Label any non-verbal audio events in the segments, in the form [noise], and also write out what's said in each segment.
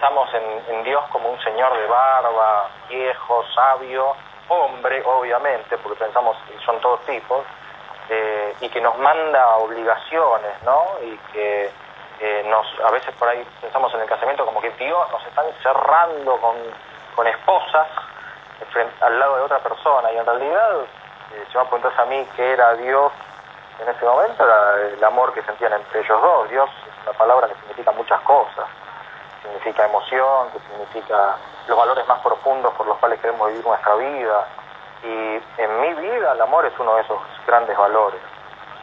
pensamos en, Dios como un señor de barba, viejo, sabio, hombre, obviamente, porque pensamos son todos tipos, eh, y que nos manda obligaciones, ¿no? Y que eh, nos, a veces por ahí pensamos en el casamiento como que Dios nos está encerrando con, con esposas al lado de otra persona, y en realidad, eh, si me preguntas a mí qué era Dios en ese momento, era el amor que sentían entre ellos dos. Dios es una palabra que significa muchas cosas significa emoción, que significa los valores más profundos por los cuales queremos vivir nuestra vida. Y en mi vida el amor es uno de esos grandes valores.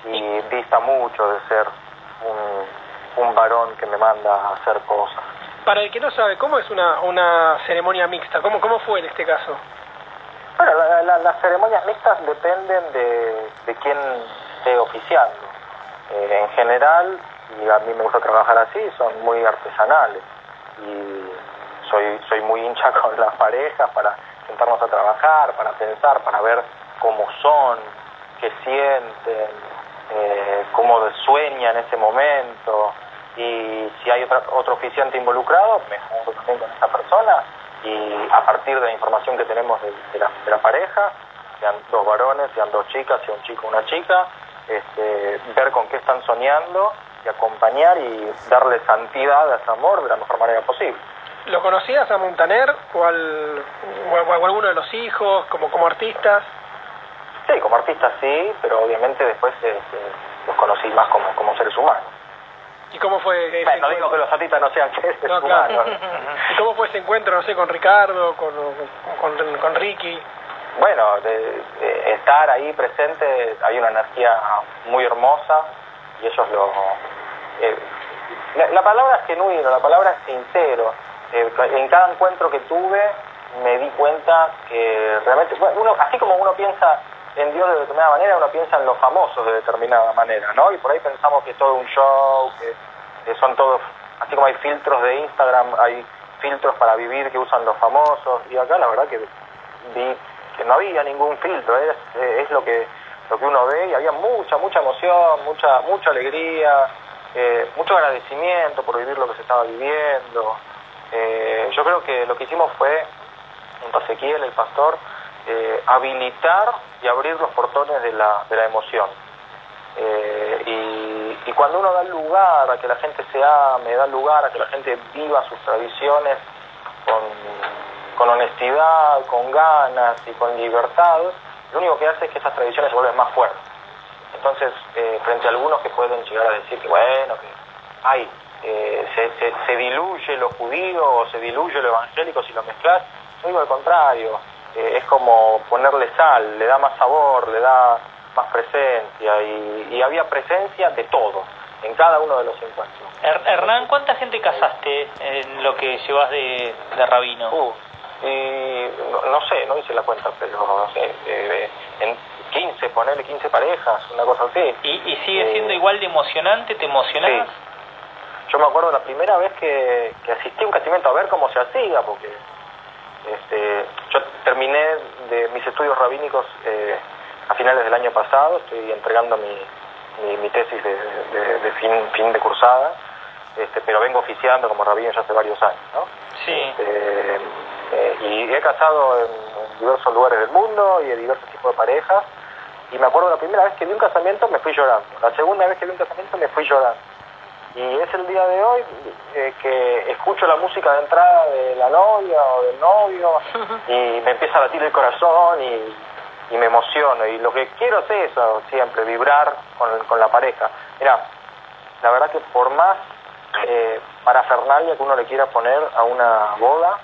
Y dista mucho de ser un, un varón que me manda a hacer cosas. Para el que no sabe, ¿cómo es una, una ceremonia mixta? ¿Cómo, ¿Cómo fue en este caso? Bueno, las ceremonias mixtas dependen de, de quién esté oficiando. Eh, en general, y a mí me gusta trabajar así, son muy artesanales y soy, soy muy hincha con las parejas para sentarnos a trabajar, para pensar, para ver cómo son, qué sienten, eh, cómo sueñan en ese momento. Y si hay otro oficiante involucrado, me junto también con esa persona y a partir de la información que tenemos de, la, de la, pareja, sean dos varones, sean dos chicas, sea un chico una chica, este, ver con qué están soñando acompañar y darle santidad a ese amor de la mejor manera posible. ¿Lo conocías a Montaner o, al, o, a, alguno de los hijos como, como artistas? Sí, como artistas sí, pero obviamente después este, los conocí más como, como seres humanos. ¿Y cómo fue ese No digo que los artistas no sean [laughs] seres humanos. [laughs] ¿Y cómo fue ese encuentro, no sé, con Ricardo, con, con, con Ricky? Bueno, de, estar ahí presente, hay una energía muy hermosa y ellos lo, eh, la, palabra es genuino, la palabra es sincero. Eh, en cada encuentro que tuve me di cuenta que realmente, uno, así como uno piensa en Dios de determinada manera, uno piensa en los famosos de determinada manera, ¿no? Y por ahí pensamos que es todo un show, que, son todos, así como hay filtros de Instagram, hay filtros para vivir que usan los famosos, y acá la verdad que vi que no había ningún filtro, es, es lo que lo que uno ve y había mucha, mucha emoción, mucha, mucha alegría, eh, mucho agradecimiento por vivir lo que se estaba viviendo. Eh, yo creo que lo que hicimos fue, junto a Ezequiel, el pastor, eh, habilitar y abrir los portones de la, de la emoción. Y, y, cuando uno da lugar a que la gente se ame, da lugar a que la gente viva sus tradiciones con, con honestidad, con ganas y con libertad, lo único que hace es que esas tradiciones se vuelven más fuertes. Entonces, eh, frente a algunos que pueden llegar a decir que, bueno, que ay, eh, se, se, diluye lo judío o se diluye lo evangélico si lo mezclas, yo digo al contrario, eh, es como ponerle sal, le da más sabor, le da más presencia y, y había presencia de todo en cada uno de los encuentros. Hernán, ¿cuánta gente casaste en lo que llevas de, de rabino? Uh, y no, sé, no hice la cuenta, pero no sé, en 15, ponerle 15 parejas, una cosa así. ¿Y, y sigue siendo eh, igual de emocionante? ¿Te emocionás? Yo me acuerdo la primera vez que, que asistí a un casamiento a ver cómo se hacía, porque este, yo terminé de mis estudios rabínicos eh, a finales del año pasado, estoy entregando mi, mi, tesis de, de, fin, fin de cursada, este, pero vengo oficiando como rabino ya hace varios años, ¿no? Sí. Este, eh, y he casado en, diversos lugares del mundo y de diversos tipos de parejas. Y me acuerdo la primera vez que vi un casamiento me fui llorando. La segunda vez que vi un casamiento me fui llorando. Y es el día de hoy eh, que escucho la música de entrada de la novia o del novio [laughs] y me empieza a latir el corazón y, y me emociono. Y lo que quiero es eso, siempre, vibrar con, con la pareja. Mira, la verdad que por más eh, parafernalia que uno le quiera poner a una boda,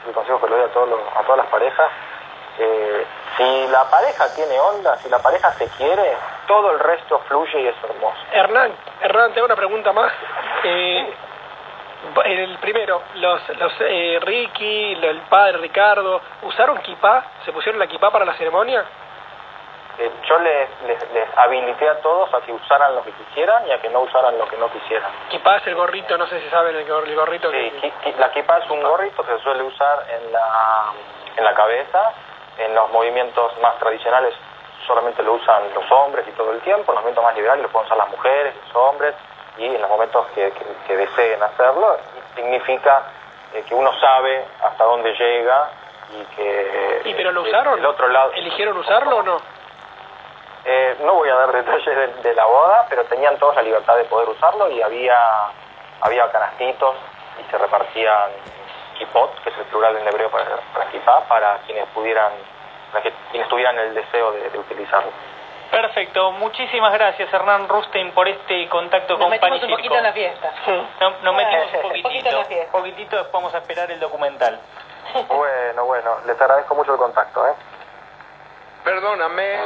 es el consejo que le doy a, todos a todas las parejas, eh, si la pareja tiene onda, si la pareja se quiere, todo el resto fluye y es hermoso. Hernán, Hernán, te hago una pregunta más. Eh, el primero, los, los eh, Ricky, el padre Ricardo, ¿usaron kipá? ¿Se pusieron la kipá para la ceremonia? Eh, yo les, les, habilité a todos a que usaran lo que quisieran y a que no usaran lo que no quisieran. Kipá es el gorrito, no sé si saben el, gorrito. Sí, la kipá es un gorrito que se suele usar en la, en la cabeza, en los movimientos más tradicionales solamente lo usan los hombres y todo el tiempo, en los momentos más liberales lo pueden usar las mujeres, los hombres, y en los momentos que, que, deseen hacerlo, significa eh, que uno sabe hasta dónde llega y que... ¿Y pero lo usaron? El otro lado... ¿Eligieron usarlo o no? Eh, no voy a dar detalles de, de la boda, pero tenían todos la libertad de poder usarlo y había, había canastitos y se repartían kipot, que es el plural en hebreo para, para kipá, para quienes pudieran, para que, quienes tuvieran el deseo de, de utilizarlo. Perfecto, muchísimas gracias Hernán Rusten por este contacto Nos con metimos un poquito en la fiesta. No- nos metimos un Un poquitito. poquito en la fiesta. poquitito, después vamos a esperar el documental. Bueno, bueno, les agradezco mucho el contacto, ¿eh? Perdóname.